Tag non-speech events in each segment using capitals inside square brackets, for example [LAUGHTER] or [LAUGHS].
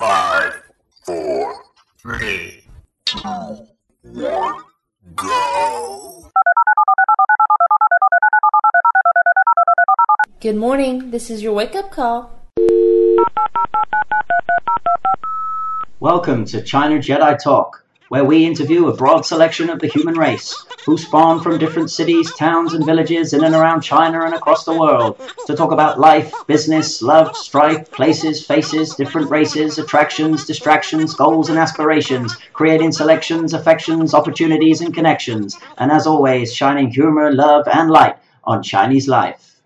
Five, four, three, two, one, go. Good morning. This is your wake up call. Welcome to China Jedi Talk, where we interview a broad selection of the human race who spawn from different cities, towns, and villages in and around China and across the world to talk about life, business, love, strife, places, faces, different races, attractions, distractions, goals, and aspirations, creating selections, affections, opportunities, and connections. And as always, shining humor, love, and light on Chinese life.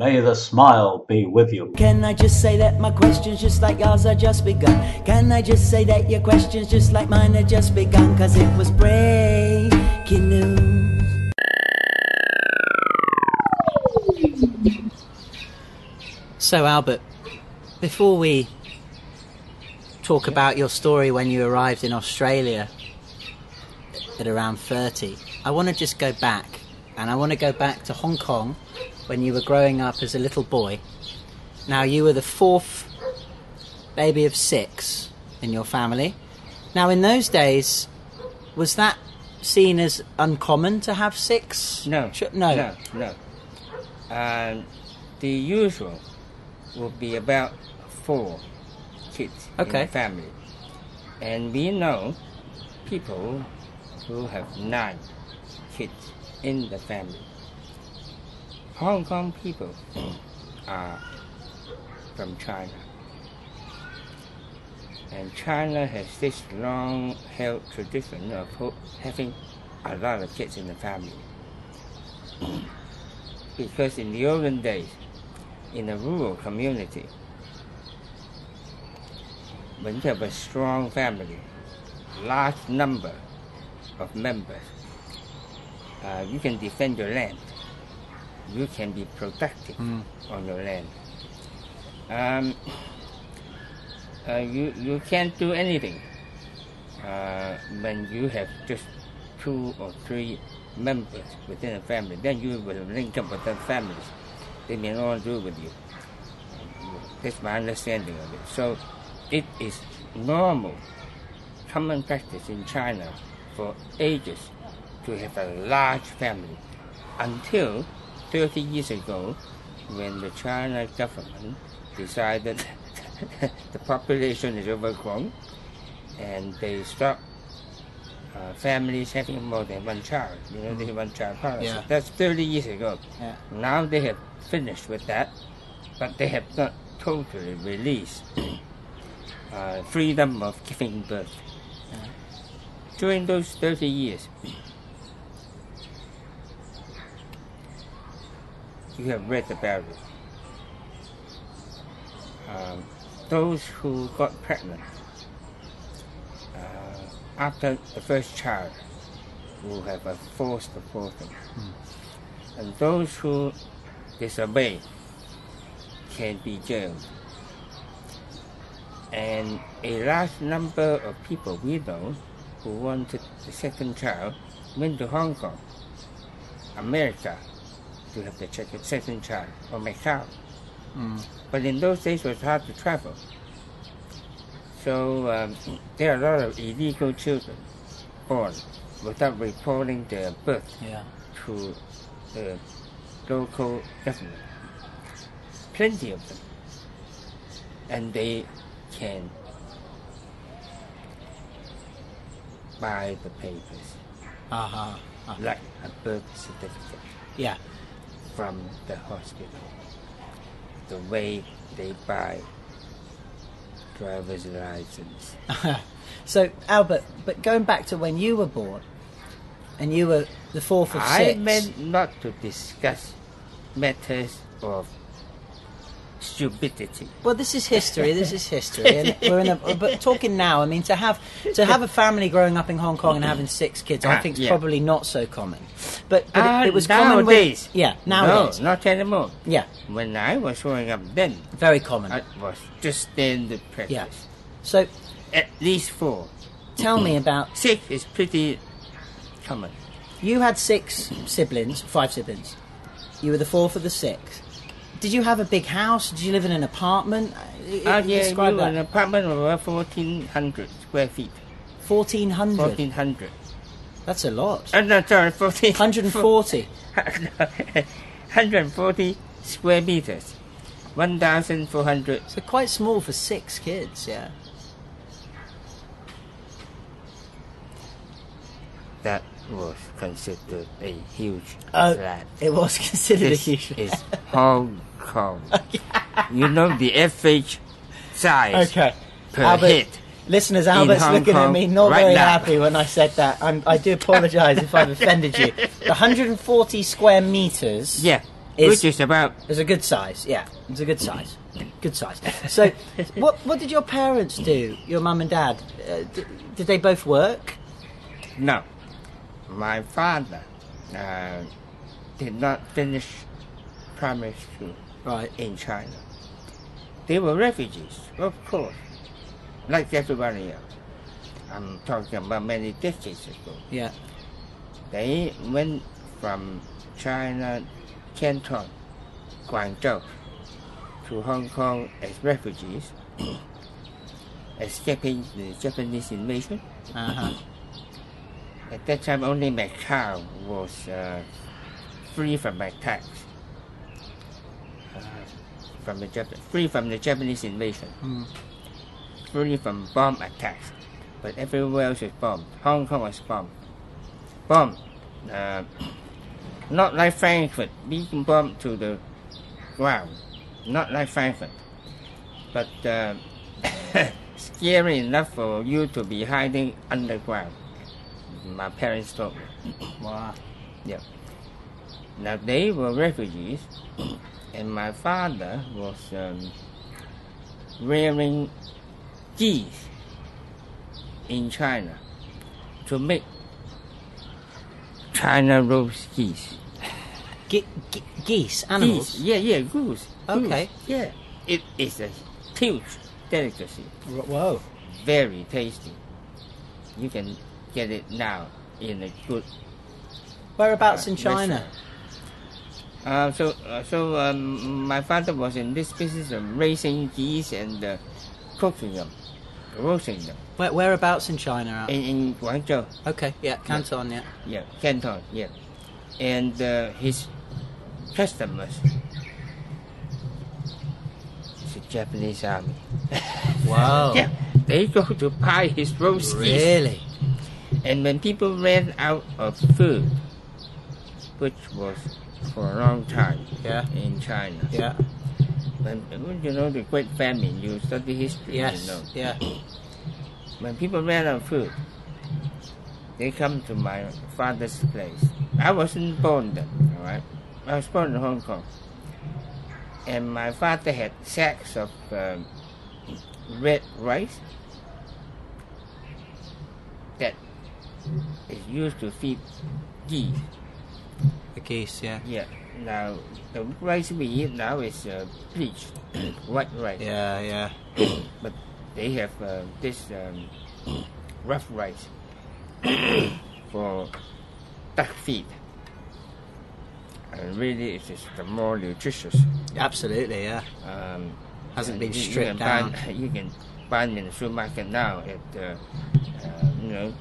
May the smile be with you. Can I just say that my questions just like yours are just begun? Can I just say that your questions just like mine are just begun? Cause it was breaking news. So, Albert, before we talk about your story when you arrived in Australia at around 30, I want to just go back. And I want to go back to Hong Kong when you were growing up as a little boy. Now, you were the fourth baby of six in your family. Now, in those days, was that seen as uncommon to have six? No. No. No. No. The usual would be about four kids in Okay. the family. And we know people who have nine kids in the family. Hong Kong people are from China. And China has this long held tradition of having a lot of kids in the family. because in the olden days, in a rural community, when you have a strong family, large number of members, uh, you can defend your land. You can be productive on your land. Um, uh, you you can't do anything uh, when you have just two or three members within a family. Then you will link up with the families. They may not want to do with you. That's my understanding of it. So it is normal, common practice in China for ages to have a large family until 30 years ago when the China government decided [LAUGHS] the population is overgrown and they stopped uh, families having more than one child. You know, the one child policy. Yeah. That's 30 years ago. Yeah. Now they have finished with that, but they have not totally released uh, freedom of giving birth. During those 30 years, you have read about it. Um, those who got pregnant uh, after the first child will have a forced abortion. And those who disobey can be jailed. And a large number of people we know who wanted the second child went to Hong Kong, America, to have the second- second child, or Macau. But in those days, it was hard to travel. So um, there are a lot of illegal children born without reporting their birth Yeah. to the local government. Plenty of them. And they can buy the papers, Uh-huh. uh like a birth certificate Yeah. From the hospital. The way they buy driver's license. [LAUGHS] So, Albert, but going back to when you were born, and you were the fourth of I six. meant not to discuss matters of stupidity. Well, this is history. This is history, and [LAUGHS] we're in a. But talking now, I mean, to have to have a family growing up in Hong Kong and having six kids, I Ah, think is yeah. probably not so common. But, but Ah, it, it was common nowadays. with yeah nowadays. No, not anymore. Yeah, When I was growing up then, very common. it was just standard practice. Yeah. So, At least four. tell me about Six is pretty common. you had six siblings, five siblings. You were the fourth of the six. Did you have a big house? Did you live in an apartment? Ah, yeah, Describe you an apartment of about 1,400 square feet. 1400. 1,400. That's a lot. Uh, no, sorry, 14. 140. 140 [LAUGHS] square meters. 1,400. So quite small for six kids, yeah. That was considered a huge Oh, flat. it was [LAUGHS] considered This a huge. is Hong Kong. You know the FH size Okay. per Albert, head. Listeners, Albert's looking at me not right very now. happy when I said that. I'm, I do apologise if I've offended you. The 140 square metres Yeah, Is- which is about It's a good size. Yeah, it's a good size. Good size. So, what what did your parents do? Your mum and dad? Uh, did, did they both work? no. My father uh, did not finish primary school Right. in China. They were refugees, of course, like everybody else. I'm talking about many decades ago. Yeah. They went from China, Canton, Guangzhou, to Hong Kong as refugees, [CLEARS THROAT] escaping the Japanese invasion. Uh huh. At that time, only Macau was uh, free from attacks, uh, from the Jap- free from the Japanese invasion, Mm. free from bomb attacks. But everywhere else was bombed. Hong Kong was bombed. Bombed. Uh, not like Frankfurt, being bombed to the ground. Not like Frankfurt. But uh, [COUGHS] scary enough for you to be hiding underground. My parents told me. [COUGHS] Wow. Yeah. Now they were refugees, and my father was um, rearing geese in China to make China roast geese. Ge- ge- geese, animals. Geese, yeah, yeah, goose. Okay. goose, Yeah, it is a huge delicacy, Whoa. very tasty. You can get it now in a good Whereabouts in Uh, China? restaurant. Uh, so, uh, so um, my father was in this business of raising geese and uh, cooking them, roasting them Where, whereabouts in China? In, in Guangzhou, Okay, yeah, Canton, yeah. yeah, Canton, yeah. And uh, his customers, is the Japanese army. [LAUGHS] Wow. Yeah, they go to buy his roast geese. Really? And when people ran out of food, which was for a long time Yeah. in China, Yeah. when, you know the Great Famine, you study history, Yes. you know. Yeah. When people ran out of food, they come to my father's place. I wasn't born then, all right? I was born in Hong Kong. And my father had sacks of um, red rice that is used to feed geese. The geese, yeah. Yeah. Now, the rice we eat now is uh, bleached, [COUGHS] white rice. Yeah, yeah. [COUGHS] but they have uh, this um, rough rice [COUGHS] for duck feed. And really, it is the more nutritious. Absolutely, yeah. Um, Hasn't been you- you stripped buy- down. [LAUGHS] you can them in the supermarket now at, uh, uh, you know,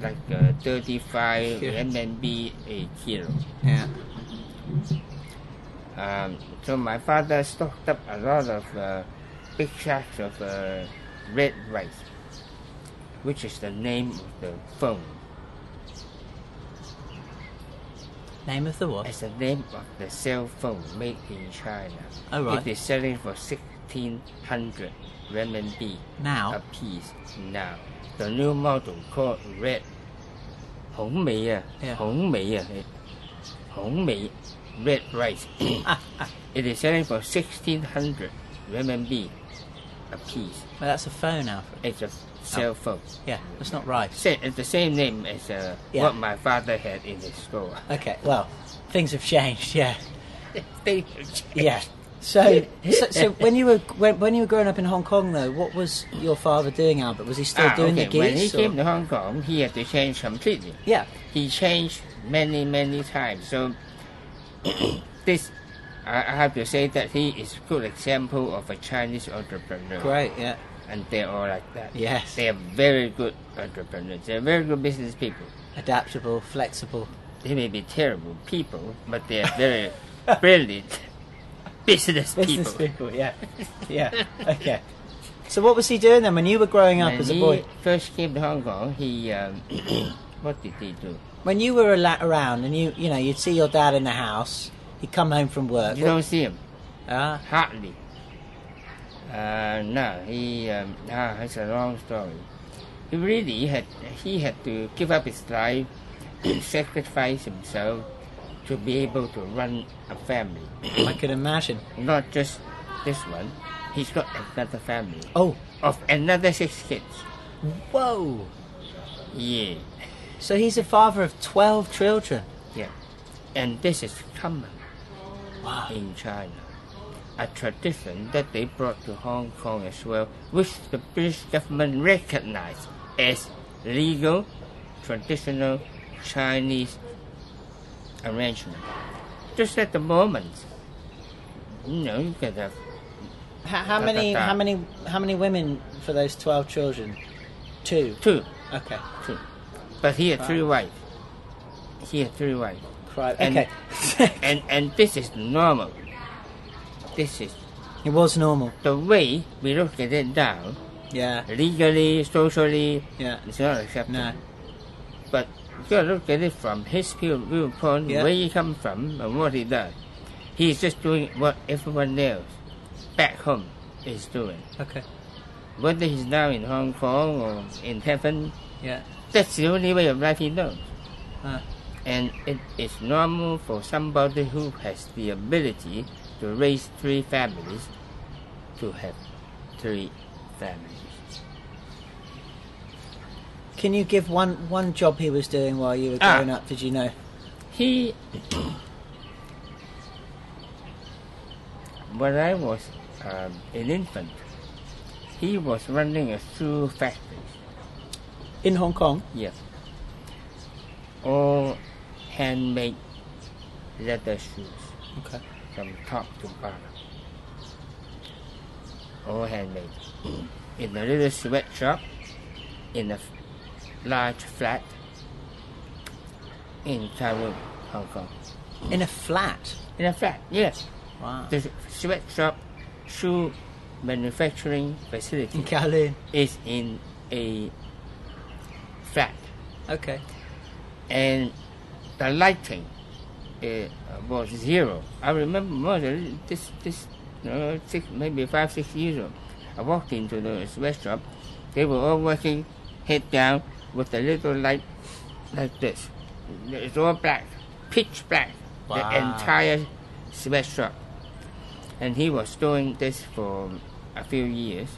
like uh, 35 Yeah. RMB a kilo. Yeah. Um, so my father stocked up a lot of uh, big sacks of uh, red rice, which is the name of the phone. Name of the what? It's the name of the cell phone made in China. Oh, right. It is selling for 1600 RMB now a piece now. The new model called red 红梅啊 Hong Mi red rice. [LAUGHS] it is selling for 1600 RMB a piece. Well, that's a phone, Albert. It's a cell oh. phone. Yeah, that's not right. It's the same name as uh, yeah. what my father had in his store. Okay, well, things have changed, yeah. [LAUGHS] things have changed. Yeah. So, [LAUGHS] so, so when you were when, when you were growing up in Hong Kong, though, what was your father doing, Albert? Was he still Ah, doing okay. the When he or- came to Hong Kong, he had to change completely. Yeah. He changed many, many times. So [COUGHS] this I, I have to say that he is a good example of a Chinese entrepreneur. Great, yeah. And they're all like that. Yes. They are very good entrepreneurs. They're very good business people. Adaptable, flexible. They may be terrible people, but they are very [LAUGHS] brilliant business, Business people. people, yeah. [LAUGHS] Yeah, okay. So what was he doing then when you were growing up When as a boy? he boy? first came to Hong Kong, he um, [COUGHS] what did he do? When you were a la- around and you, you know, you'd see your dad in the house, he'd come home from work. You don't see him Ah, hardly. Uh, no, he um, ah, it's a long story. He really had he had to give up his life, [COUGHS] sacrifice himself to be able to run a family. I could imagine. Not just this one. He's got another family Oh, of another six kids. whoa. Yeah, So he's a father of 12 children. yeah. And this is common Wow. in China. A tradition that they brought to Hong Kong as well, which the British government recognized as legal, traditional Chinese arrangement. Just at the moment, you know, you could have How, how many, da, da. how many, how many women for those 12 children? Two. two, Okay. two. But he had Wow. three wives. He had three wives. Right. And- Okay. [LAUGHS] And, and this is normal. This is it was normal. the way we look at it now, Yeah. legally, socially, Yeah. it's not acceptable. No. But you gotta look at it from his view- viewpoint, Yeah. where he comes from, and what he does. He's just doing what everyone else back home is doing. Okay. Whether he's now in Hong Kong or in heaven, Yeah. that's the only way of life he knows. Ah. And it is normal for somebody who has the ability to raise three families to have three families. Can you give one one job he was doing while you were Ah. growing up? Did you know? He, when I was um, an infant, he was running a shoe factory. In Hong Kong. Yes. All handmade leather shoes Okay. from top to bottom. All handmade. In a little sweatshop, in a large flat in Kowloon, Hong Kong. In a flat. In a flat, yes. Wow. The sweatshop shoe manufacturing facility In Kowloon. is in a flat. Okay. and the lighting uh, was zero. I remember more than this, this six, maybe five, six years ago. I walked into the sweatshop. They were all working head down with a little light like this. It's all black, pitch black, Wow. the entire sweatshop. And he was doing this for a few years.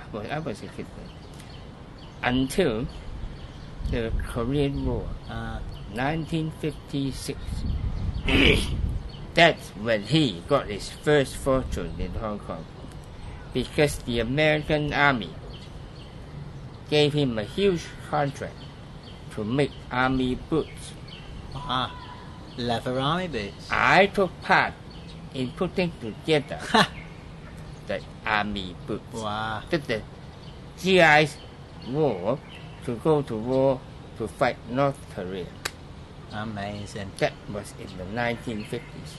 I was, I was a kid then. Until the Korean War, Uh, 1956. [COUGHS] That's when he got his first fortune in Hong Kong. Because the American Army gave him a huge contract to make army boots. ah. Leather army boots. I took part in putting together the army boots. Wow. That the GIs war to go to war to fight North Korea. Amazing. That was in the 1950s,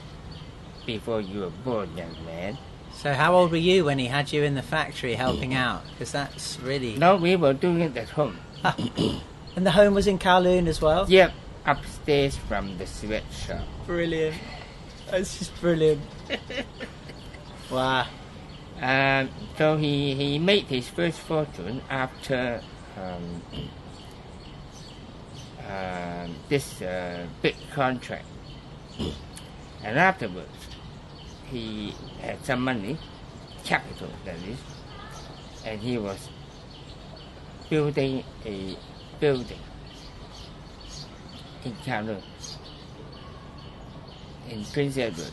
before you were born, young man. So how old were you when he had you in the factory helping out? Because that's really. No, we were doing it at home. And the home was in Kowloon as well. Yep, upstairs from the sweatshop. Brilliant. That's just brilliant. [LAUGHS] wow. Um, so he, he made his first fortune after um, um, this uh, big contract. And afterwards, he had some money, capital that is, and he was building a building in Kowloon, in Prince Edward.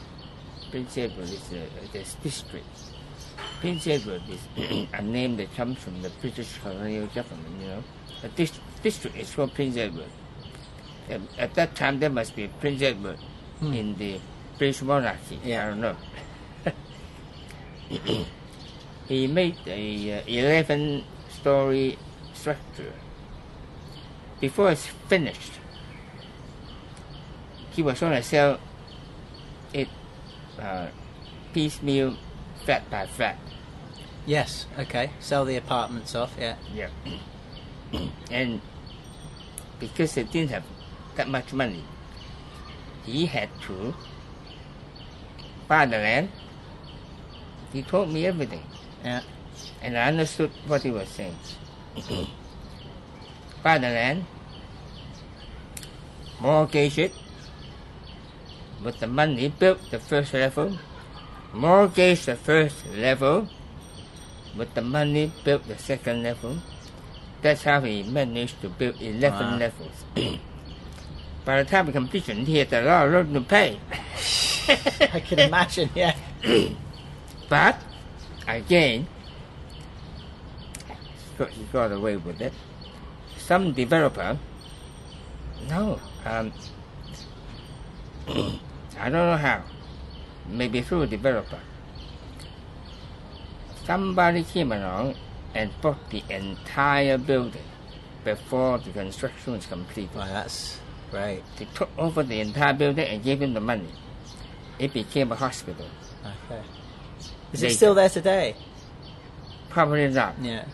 Prince Edward is a, this district. Prince Edward is [CLEARS THROAT] a name that comes from the British colonial government, you know. The dis- district is called Prince Edward. Um, At that time, there must be a Prince Edward in the British monarchy. Yeah. I don't know. [COUGHS] he made a uh, 11 story structure. Before it's finished, he was going to sell it uh, piecemeal, flat by flat. Yes. Okay. Sell the apartments off. Yeah. Yeah. [COUGHS] and because they didn't have that much money, he had to buy the land. He told me everything, Yeah. and I understood what he was saying. [CLEARS THROAT] fatherland, mortgage it, with the money built the first level, mortgage the first level, with the money built the second level. That's how he managed to build 11 Wow. levels. [CLEARS THROAT] By the time of completion, he had a lot of road to pay. [LAUGHS] [LAUGHS] I can imagine. Yeah. [CLEARS THROAT] But, again, he got, away with it. Some developer, no, um, [CLEARS THROAT] I don't know how, maybe through a developer. Somebody came along and bought the entire building before the construction was completed. Well, that's right. They took over the entire building and gave him the money. It became a hospital. Okay. Is They- it still there today? Probably not. Yeah.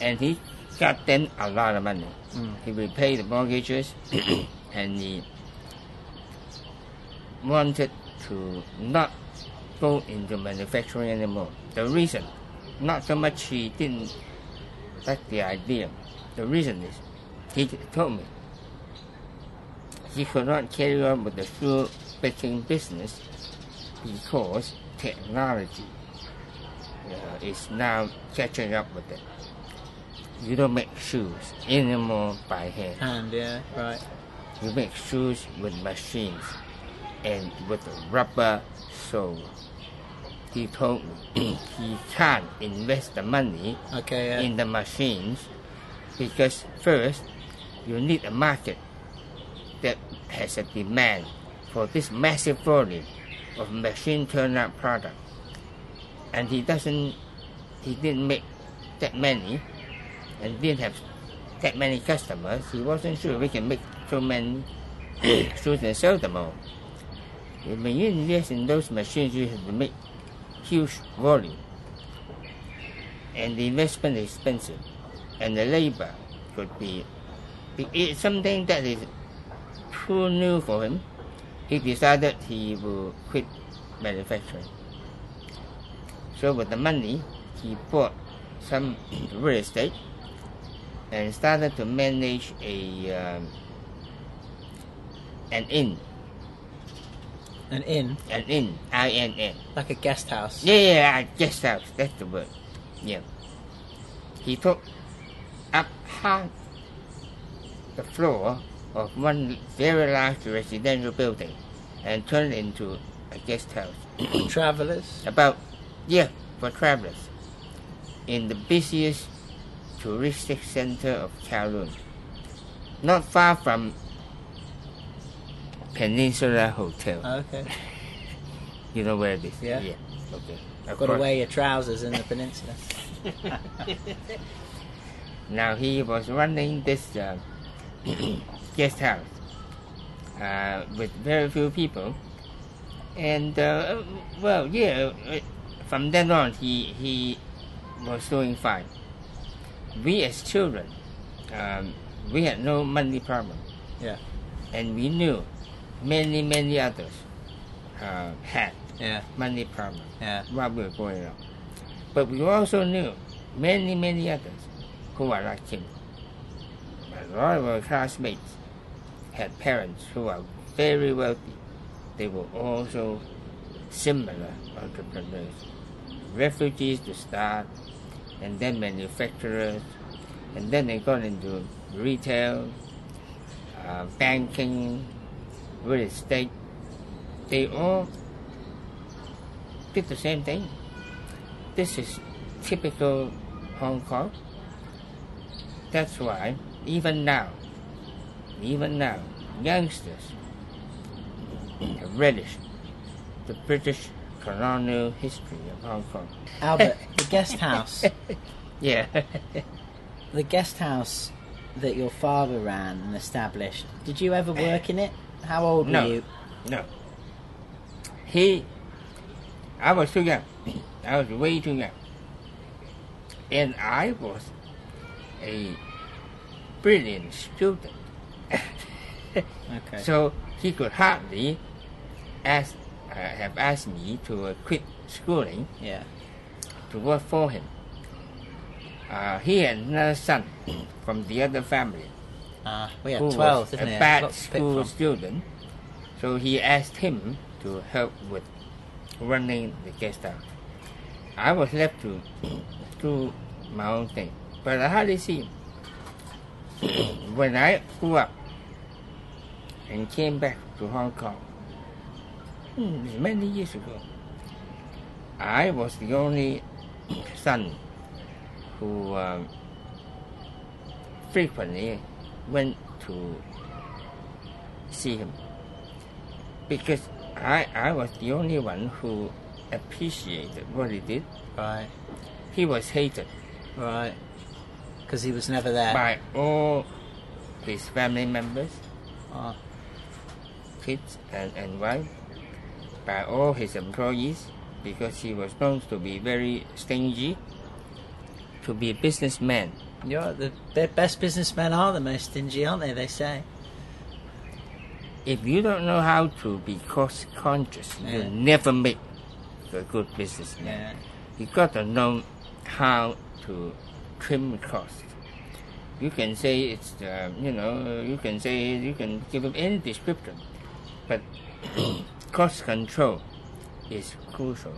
and he got them a lot of money. Mm. He repaid the mortgages, [COUGHS] and he wanted to not go into manufacturing anymore. The reason, not so much he didn't like the idea. The reason is, he told me he could not carry on with the shoe baking business because technology uh, is now catching up with it. You don't make shoes anymore by hand. Hand. Yeah. Right. You make shoes with machines and with a rubber sole. He told me [CLEARS THROAT] he can't invest the money Okay. Yeah. in the machines because first you need a market that has a demand for this massive volume of machine turnout product. And he doesn't, he didn't make that many and didn't have that many customers. He wasn't sure we can make so many [COUGHS] shoes and sell them all. When you invest in those machines, you have to make huge volume. And the investment is expensive. And the labor could be, it's something that is too new for him. He decided he will quit manufacturing. So with the money, he bought some [CLEARS THROAT] real estate and started to manage a um, an inn, An inn, an inn, I N N. like a guest house. Yeah, yeah, yeah, guest house. That's the word. Yeah. He took up half the floor of one very large residential building and turned into a guest house. For Travelers. About, yeah, for travelers. In the busiest touristic center of Kowloon. Not far from Peninsula Hotel. Okay. [LAUGHS] You know where it is? Yeah. Yeah. Okay. Got to wear your trousers in the peninsula. [LAUGHS] Now he was running this uh, [CLEARS THROAT] guest house uh, with very few people, and uh, well, yeah. uh, From then on, he he was doing fine. We as children, um, we had no money problem, Yeah. and we knew many many others uh, had Yeah. money problem Yeah. while we were growing up. But we also knew many, many others who are like him. A lot of our classmates had parents who are very wealthy. They were also similar entrepreneurs. Refugees to start, and then manufacturers, and then they got into retail, uh, banking, real estate. They all did the same thing. This is typical Hong Kong. That's why, even now, even now, youngsters relish the British colonial history of Hong Kong. Albert, [LAUGHS] the guest house, Yeah. the guest house that your father ran and established. Did you ever work in it? How old No. were you? no. He, I was too young. I was way too young. And I was a brilliant student. [LAUGHS] Okay. So he could hardly ask, uh, have asked me to uh, quit schooling yeah. to work for him. Uh, he had another son from the other family Uh, we had who twelve, was didn't a bad Lot to pick school student. So he asked him to help with running the guest house. I was left to do my own thing, but I hardly see him. When I grew up and came back to Hong Kong, many years ago, I was the only son who um, frequently went to see him because I, I was the only one who appreciated what he did. Right. He was hated Right. Because he was never there. by all his family members, Oh, kids and, and wife, by all his employees because he was known to be very stingy, to be a businessman. you're the best businessmen are the most stingy, aren't they? They say. If you don't know how to be cost conscious, Yeah. you'll never make a good businessman. Yeah. You got to know how to trim costs. You can say it's, uh, you know, you can say you can give them any description, but [CLEARS THROAT] cost control is crucial.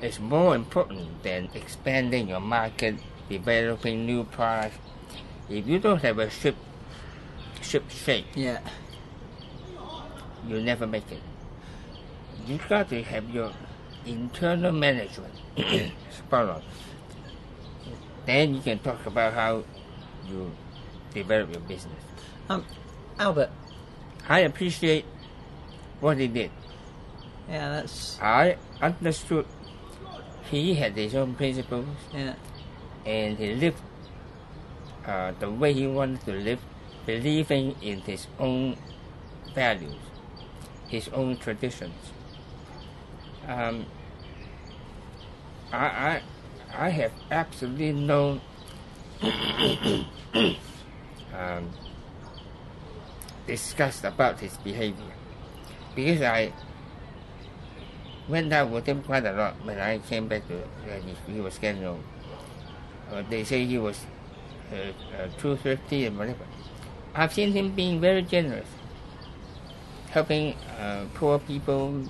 It's more important than expanding your market, developing new products. If you don't have a ship, ship shape, Yeah. you'll never make it. You've got to have your internal management [CLEARS THROAT] spot on. Then you can talk about how you develop your business. Um, Albert. I appreciate what he did. Yeah, that's I understood he had his own principles yeah. and he lived uh, the way he wanted to live, believing in his own values, his own traditions. Um, I, I, I have absolutely no [CLEARS THROAT] um, disgust about his behavior because I went out with him quite a lot when I came back to uh, he, he was getting old. Uh, they say he was uh, uh, too thrifty and whatever. I've seen him being very generous, helping uh, poor people.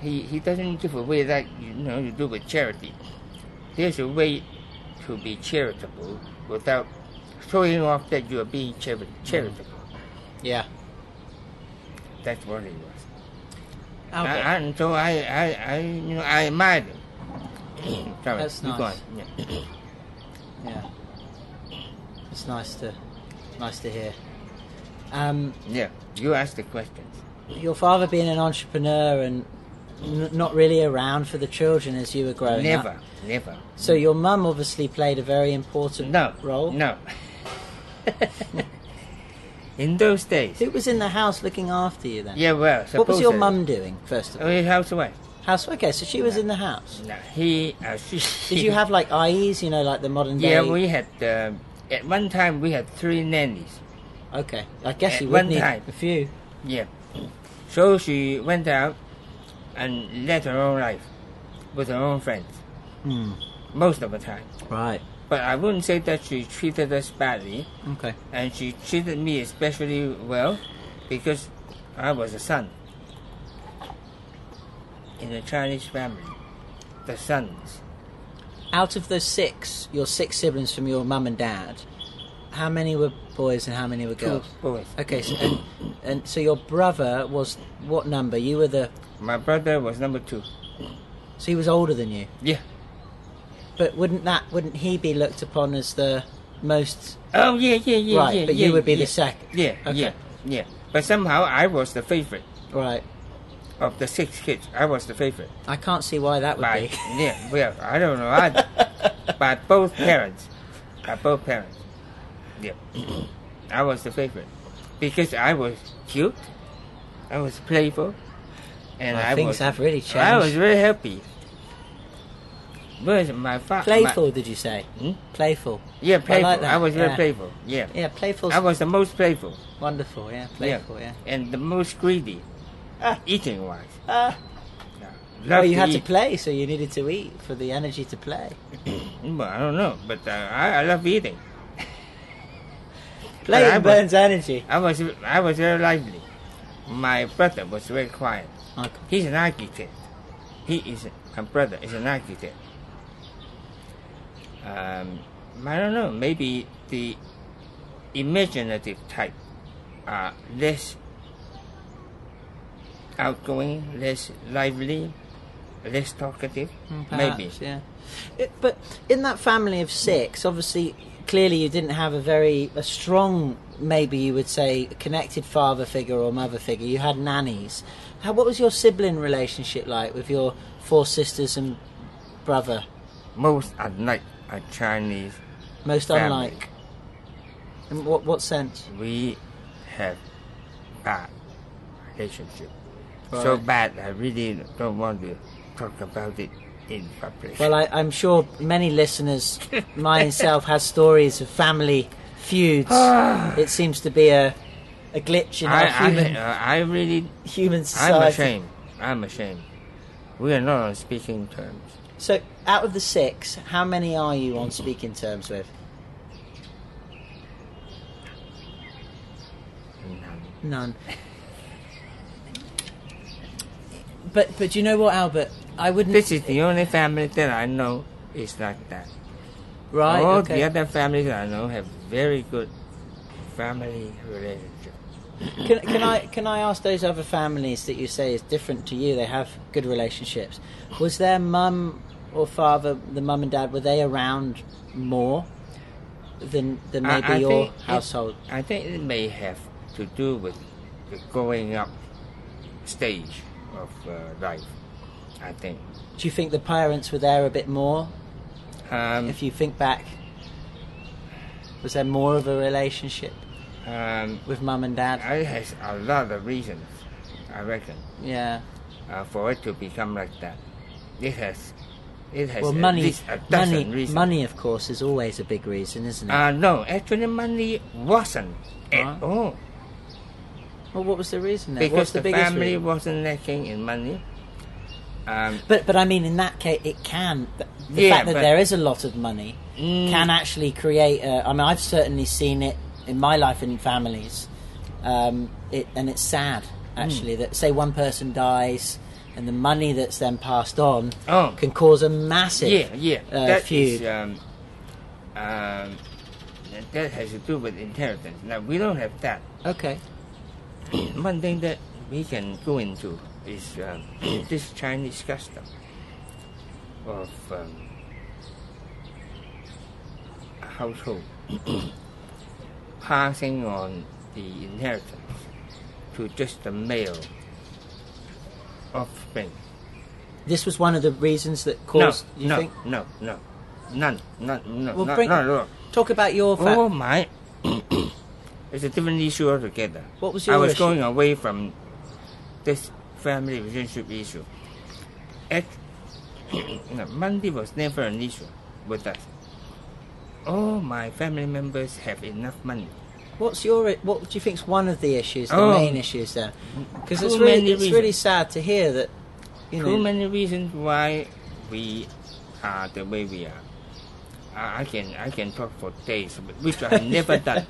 He he doesn't give away that you know you do with charity. There's a way to be charitable without showing off that you are being chari- charitable. Yeah. That's what he was. Albert. I, and so I, I, I, you know, I admired him. [CLEARS THROAT] Sorry, That's nice. Yeah. [CLEARS THROAT] Yeah. It's nice to nice to hear. Um, yeah, you asked the questions. your father being an entrepreneur and n- not really around for the children as you were growing Never, up. never. So your mum obviously played a very important No role. No. [LAUGHS] In those days, Who was in the house looking after you then? yeah, well, What was your mum doing first of Oh, all? his housewife. House. Away? Okay, so she was in the house. No, he, uh, [LAUGHS] she. Did you have like ayis? You know, like the modern day. Yeah, we had. Uh, at one time, we had three nannies. Okay, I guess At you would need time. a few. Yeah. So she went out and led her own life with her own friends Hmm. most of the time. Right. But I wouldn't say that she treated us badly, Okay. and she treated me especially well because I was a son in a Chinese family. The sons. Out of those six, your six siblings from your mum and dad, how many were boys and how many were Two girls? boys. Okay, so, and, and so your brother was what number? You were the My brother was number two. so he was older than you. Yeah. But wouldn't that wouldn't he be looked upon as the most Oh yeah, yeah, yeah, right? yeah. but yeah, you would be yeah. the second. Yeah, Okay. yeah, yeah. But somehow I was the favorite Right. Of the six kids, I was the favorite. I can't see why that would By, be. yeah, well, I don't know either. [LAUGHS] by both parents. By both parents. Yeah. I was the favorite. Because I was cute, I was playful, and Well, I things was, have really changed. I was very happy. But my father. Playful, did you say? Hmm? Playful. Yeah, playful. I, like that, was very yeah. playful. Yeah. Yeah, playful's I was the most playful. wonderful. Yeah, playful. Yeah. And the most greedy, Ah. eating wise. Ah. Yeah. Well, you had to play, so you needed to eat for the energy to play. [CLEARS THROAT] Well, I don't know, but uh, I, I love eating. I Playing was- burns energy. I was I was very lively. My brother was very quiet. Okay. He's an architect. He is my brother is an architect. Um, I don't know. Maybe the imaginative type are less outgoing, less lively, less talkative. Maybe. Perhaps, yeah. It- but in that family of six, obviously, clearly you didn't have a very a strong, maybe you would say, connected father figure or mother figure. You had nannies. How, what was your sibling relationship like with your four sisters and brother? Most unlike a Chinese Most family. unlike. In what what sense? we have bad relationship. So bad, I really don't want to talk about it in public. Well, I, I'm sure many listeners, [LAUGHS] myself, has stories of family feuds. [SIGHS] it seems to be a a glitch in I, our human I, uh, I really, human society. I'm ashamed. I'm ashamed. We are not on speaking terms. So, out of the six, how many are you on speaking terms with? None. None. But but you know what, Albert? I wouldn't. This is the only family that I know is like that. right. All okay. the other families I know have very good family relationship. Can, can I can I ask those other families that you say is different to you? They have good relationships. Was their mum or father, the mum and dad, were they around more than than maybe I your think it- household? I think it may have to do with the growing up stage of uh, life. I think. Do you think the parents were there a bit more? Um, If you think back, was there more of a relationship um, with mum and dad? it has a lot of reasons, I reckon, Yeah. uh, for it to become like that. It has, it has Well, money, least a dozen money, reasons. money, of course, is always a big reason, isn't it? Uh, no, actually, money wasn't at Huh? all well, what was the reason there? because What's the, the, family reason? wasn't lacking in money. Um, But but I mean, in that case, it can. The Yeah, fact that there is a lot of money Mm. can actually create. A, I mean, I've certainly seen it in my life in families. Um, it and it's sad actually Mm. that say one person dies and the money that's then passed on Oh. can cause a massive yeah, yeah, uh, that feud. is, um, um, that has to do with inheritance. Now we don't have that. okay. [CLEARS THROAT] One thing that we can go into is um, [CLEARS THROAT] this Chinese custom of um, a household [CLEARS THROAT] passing on the inheritance to just the male offspring. This was one of the reasons that No, caused. you no, think? no, no, none, none, no, Well, not, bring- at all. Talk about your family. Oh my! [COUGHS] it's a different issue altogether. What was your? I was issue? going away from this family relationship issue. Act, [COUGHS] no, money was never an issue with us. All my family members have enough money. What's your what do you think is one of the issues, the Oh. main issues there? Because it's really it's really sad to hear that. You know, Too many reasons why we are the way we are. I, I can I can talk for days, but- which I never [LAUGHS] done.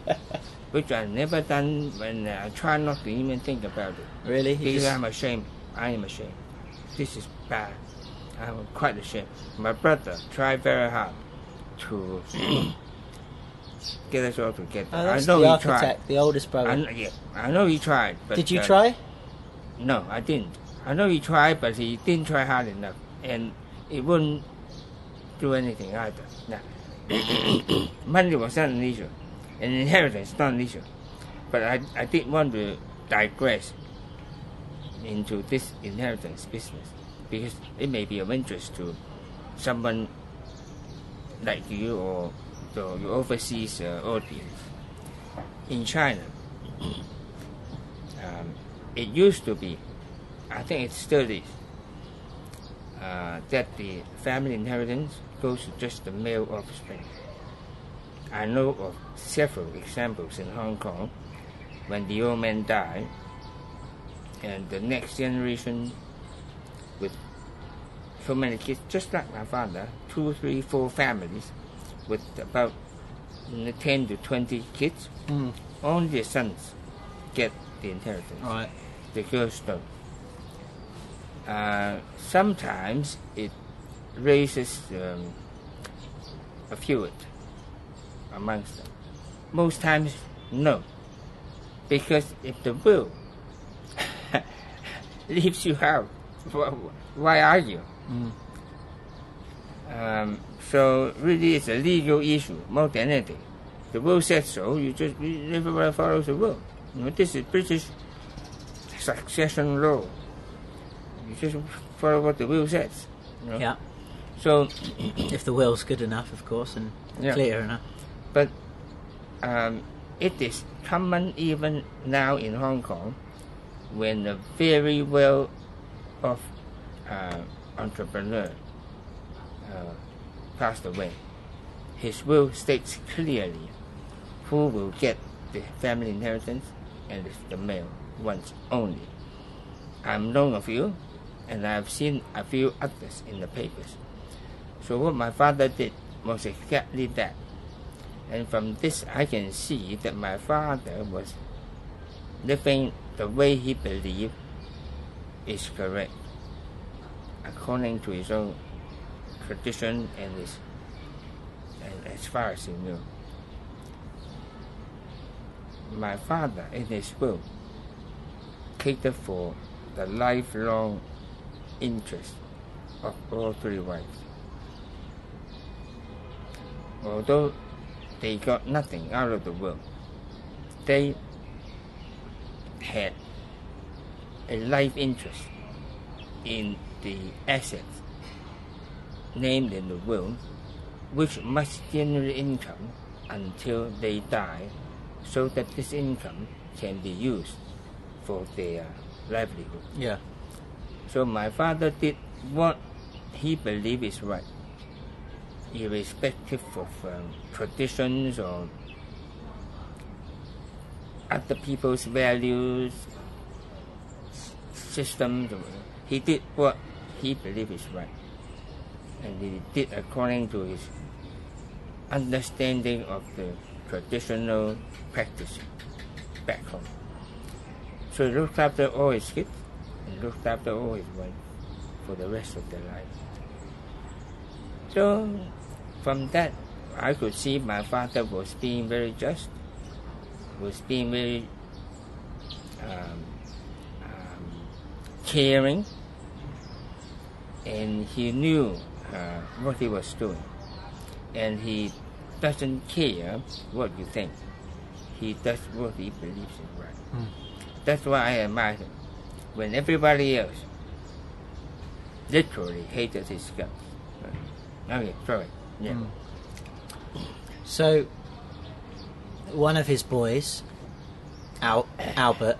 Which I never done when I try not to even think about it. really, Because just- I'm ashamed. I am ashamed. This is bad. I'm quite ashamed. My brother tried very hard to [CLEARS THROAT] get us all together. oh, I know the he architect, tried. the oldest brother. I yeah, I know he tried. But, Did you uh, try? No, I didn't. I know he tried, but he didn't try hard enough, and it wouldn't do anything either. Now, [COUGHS] money was not an issue, and inheritance not an issue. But I, I did want to digress into this inheritance business because it may be of interest to someone like you or your overseas uh, audience. In China, um, it used to be, I think it still is, uh, that the family inheritance goes to just the male offspring. I know of several examples in Hong Kong when the old man died and the next generation with so many kids, just like my father, two, three, four families with about mm, 10 to 20 kids, Mm. only the sons get the inheritance. Right. The girls don't. Uh, sometimes it raises um, a feud amongst them. Most times, no. Because if the will [LAUGHS] leaves you out, wh- why argue? Mm. Um, so really, it's a legal issue more than anything. The will says so. You just everybody follows the will. You know, this is British succession law. You just follow what the will says. You know? Yeah. So, [CLEARS THROAT] If the will's good enough, of course, and Yeah. clear enough. but um, it is common even now in Hong Kong when a very well off uh, entrepreneur uh, passed away. His will states clearly who will get the family inheritance and it's the male once only. I'm known of you and I've seen a few others in the papers. So what my father did was exactly that. And from this, I can see that my father was living the way he believed is correct, according to his own tradition and and as far as he knew. My father, in his will, catered for the lifelong interest of all three wives. Although they got nothing out of the will. They had a life interest in the assets named in the will, which must generate income until they die, so that this income can be used for their livelihood. Yeah. So my father did what he believed is right, irrespective of um, traditions or other people's values, systems. He did what he believed is right, and he did according to his understanding of the traditional practice back home. So he looked after all his kids and looked after all his wife for the rest of their life. So from that, I could see my father was being very just, was being very um, um, caring, and he knew uh, what he was doing, and he doesn't care what you think. He does what he believes is right. Mm. That's why I admire him. When everybody else literally hated his guts. Okay, sorry. Yeah. Mm. So, one of his boys, Al- Albert,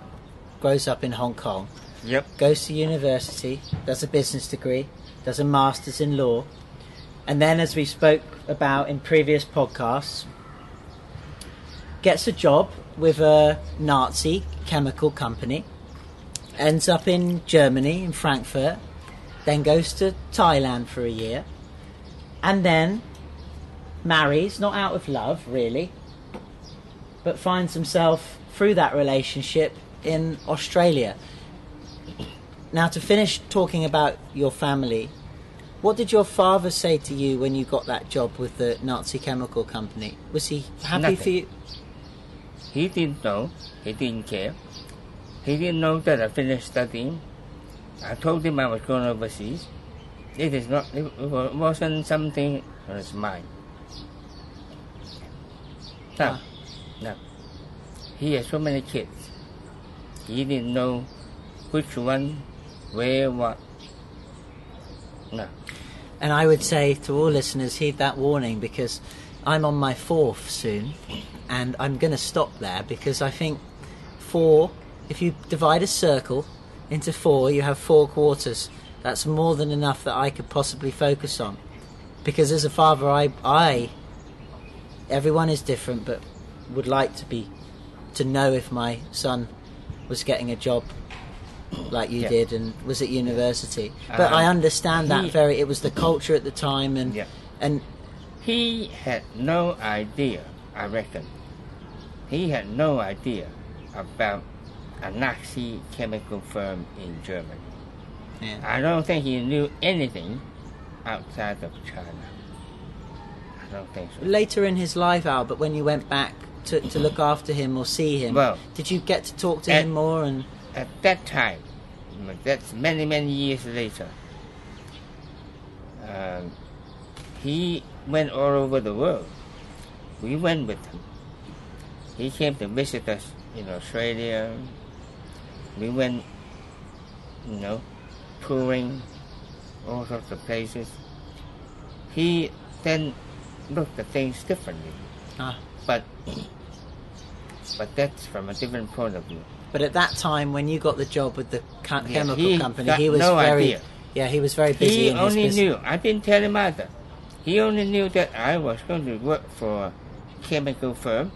grows up in Hong Kong, Yep. goes to university, does a business degree, does a master's in law, and then, as we spoke about in previous podcasts, gets a job with a Nazi chemical company, ends up in Germany, in Frankfurt, then goes to Thailand for a year, and then marries, not out of love really, but finds himself through that relationship in Australia. Now, to finish talking about your family, what did your father say to you when you got that job with the Nazi chemical company? Was he happy Nothing. for you? He didn't know. He didn't care. He didn't know that I finished studying. I told him I was going overseas. It is not. It wasn't something on his mind. No, Ah. no. He has so many kids. He didn't know which one, where, what. No. And I would say to all listeners, heed that warning because I'm on my fourth soon, and I'm going to stop there because I think four, if you divide a circle into four, you have four quarters. That's more than enough that I could possibly focus on. Because as a father, I, I, everyone is different, but would like to be, to know if my son was getting a job like you Yeah. did and was at university. But I Um, understand that he- very. It was the culture at the time, and Yeah. and He had no idea, I reckon. He had no idea about a Nazi chemical firm in Germany. yeah. I don't think he knew anything outside of China. I don't think so. later in his life, Albert, when you went back to, to look after him or see him, Well, did you get to talk to at- him more? And At that time, that's many, many years later, um, he went all over the world. We went with him. He came to visit us in Australia. We went, you know, touring all sorts of places. He then looked at things differently, ah, but but that's from a different point of view. But at that time, when you got the job with the ca- Yeah, chemical he company, he was no very idea. yeah, he was very busy He only knew. I didn't tell him either. He only knew that I was going to work for a chemical firm,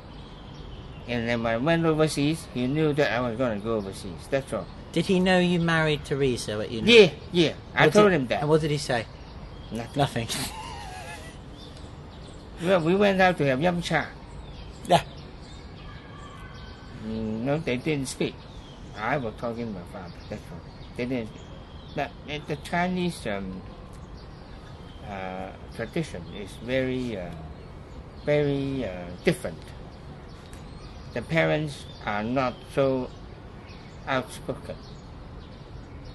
and then when I went overseas, he knew that I was going to go overseas. That's all. Did he know you married Teresa at university? Yeah, yeah. I What told did- him that. And what did he say? Nothing. Nothing. [LAUGHS] Well, we went out to have yum cha. yeah. Mm, No, they didn't speak. I was talking to my father. That's all. They didn't. Speak. But the Chinese um, uh, tradition is very, uh, very uh, different. The parents are not so outspoken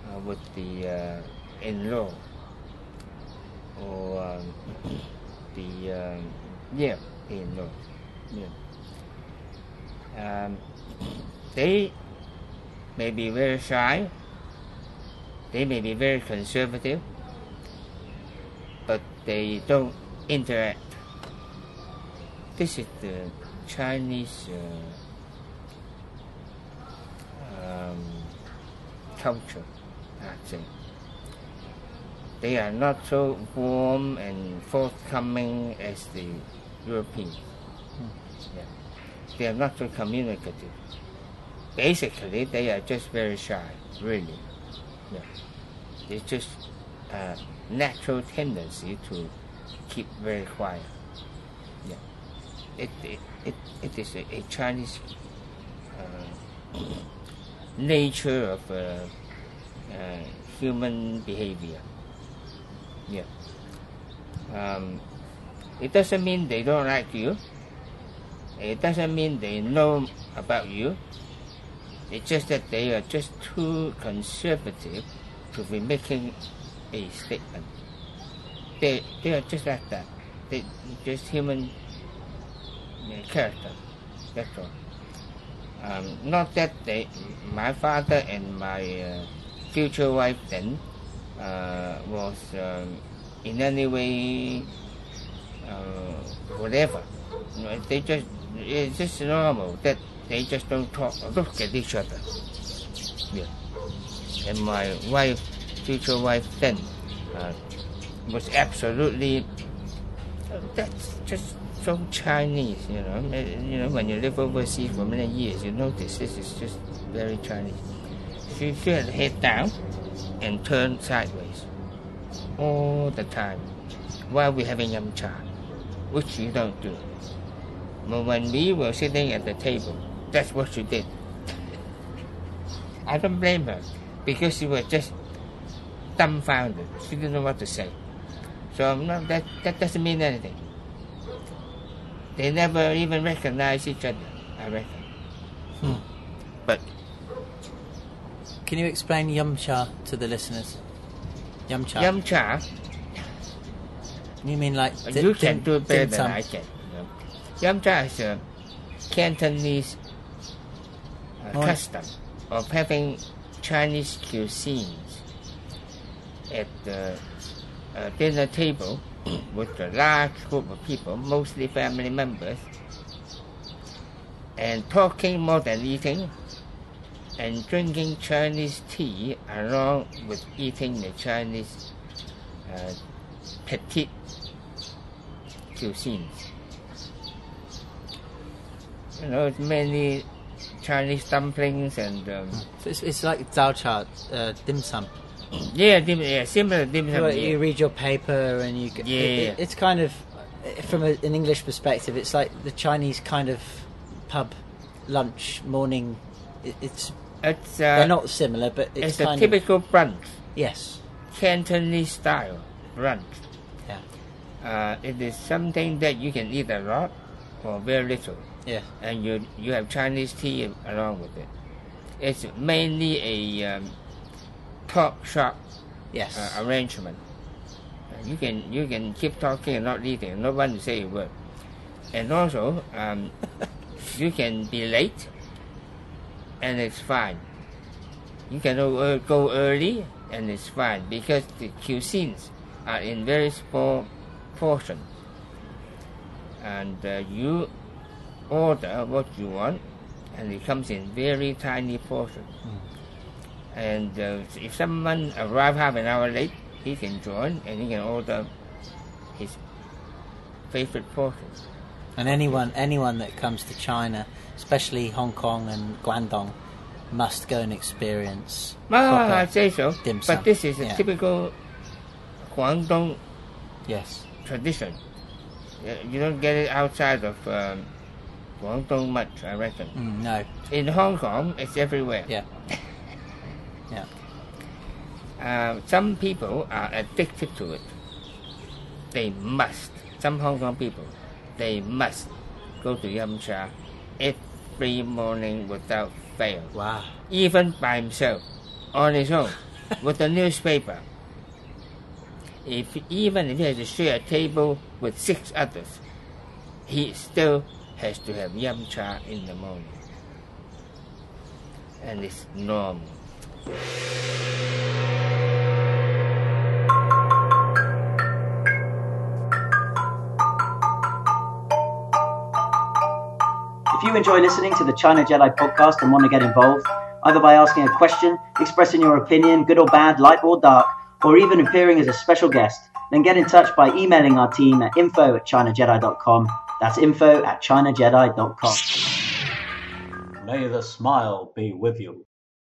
uh, with the uh, in-law or um, the um, yeah, in-law. Yeah um, they may be very shy, they may be very conservative, but they don't interact. This is the Chinese uh, um, culture, I'd say. They are not so warm and forthcoming as the Europeans. Yeah they are not so communicative. Basically, they are just very shy, really. Yeah. It's just a natural tendency to keep very quiet. Yeah. It, it, it, it is a, a Chinese uh, nature of uh, uh, human behavior. Yeah. Um, it doesn't mean they don't like you. It doesn't mean they know about you. It's just that they are just too conservative to be making a statement. They they are just like that. They just human uh, character. That's all. Um, not that they, my father and my uh, future wife then uh, was um, in any way uh, whatever. You know, they just it's just normal that they just don't talk look at each other. Yeah. And my wife, future wife then, uh, was absolutely. That's just so Chinese, you know. You know, when you live overseas for many years, you notice this is just very Chinese. She she had head down and turned sideways all the time while we're having yum cha, which you don't do. But when we were sitting at the table, that's what she did. I don't blame her because she was just dumbfounded. She didn't know what to say. So no, that that doesn't mean anything. They never even recognize each other. I reckon. Hmm. But Can you explain yum cha to the listeners? Yum cha. yum cha, You mean like di- you can do it better than? I can. Yum cha is a Cantonese uh, Right. custom of having Chinese cuisines at the uh, dinner table [CLEARS THROAT] with a large group of people, mostly family members, and talking more than eating, and drinking Chinese tea along with eating the Chinese uh, petite cuisines. You know, many Chinese dumplings and um, So it's, it's like Zao Cha, uh, dim sum. yeah, dim, yeah, similar dim sum. Well, yeah. You read your paper and you get. Yeah, it- it- it's kind of, from a, an English perspective, it's like the Chinese kind of pub lunch morning. It, it's It's, they're uh, not similar, but it's, it's a typical brunch, yes, Cantonese style brunch. yeah, Uh, it is something that you can eat a lot or very little, yeah. and you you have Chinese tea along with it. It's mainly a um, talk shop Yes. uh, arrangement. Uh, You can you can keep talking and not eating. No one will say a word. And also, um, [LAUGHS] you can be late, and it's fine. You can go, go early, and it's fine because the cuisines are in very small portion. And uh, you order what you want, and it comes in very tiny portion. And uh, if someone arrive half an hour late, he can join and he can order his favorite portion. And anyone anyone that comes to China, especially Hong Kong and Guangdong, must go and experience. Well, proper- I'd say so. dim sum, But this is a yeah. typical Guangdong Yes. tradition. Uh, You don't get it outside of um, Guangdong much, I reckon. Mm, no. In Hong Kong, it's everywhere. Yeah. [LAUGHS] Yeah. Uh, some people are addicted to it. They must. Some Hong Kong people, they must go to Yum Cha every morning without fail. Wow. Even by himself, on his own, [LAUGHS] with the newspaper. If even if he has to share a table with six others, he still has to have Yum Cha in the morning. And it's normal. If you enjoy listening to the China Jedi podcast and want to get involved, either by asking a question, expressing your opinion, good or bad, light or dark, or even appearing as a special guest, then get in touch by emailing our team at info at chinajedi.com. That's info at chinajedi.com. May the smile be with you.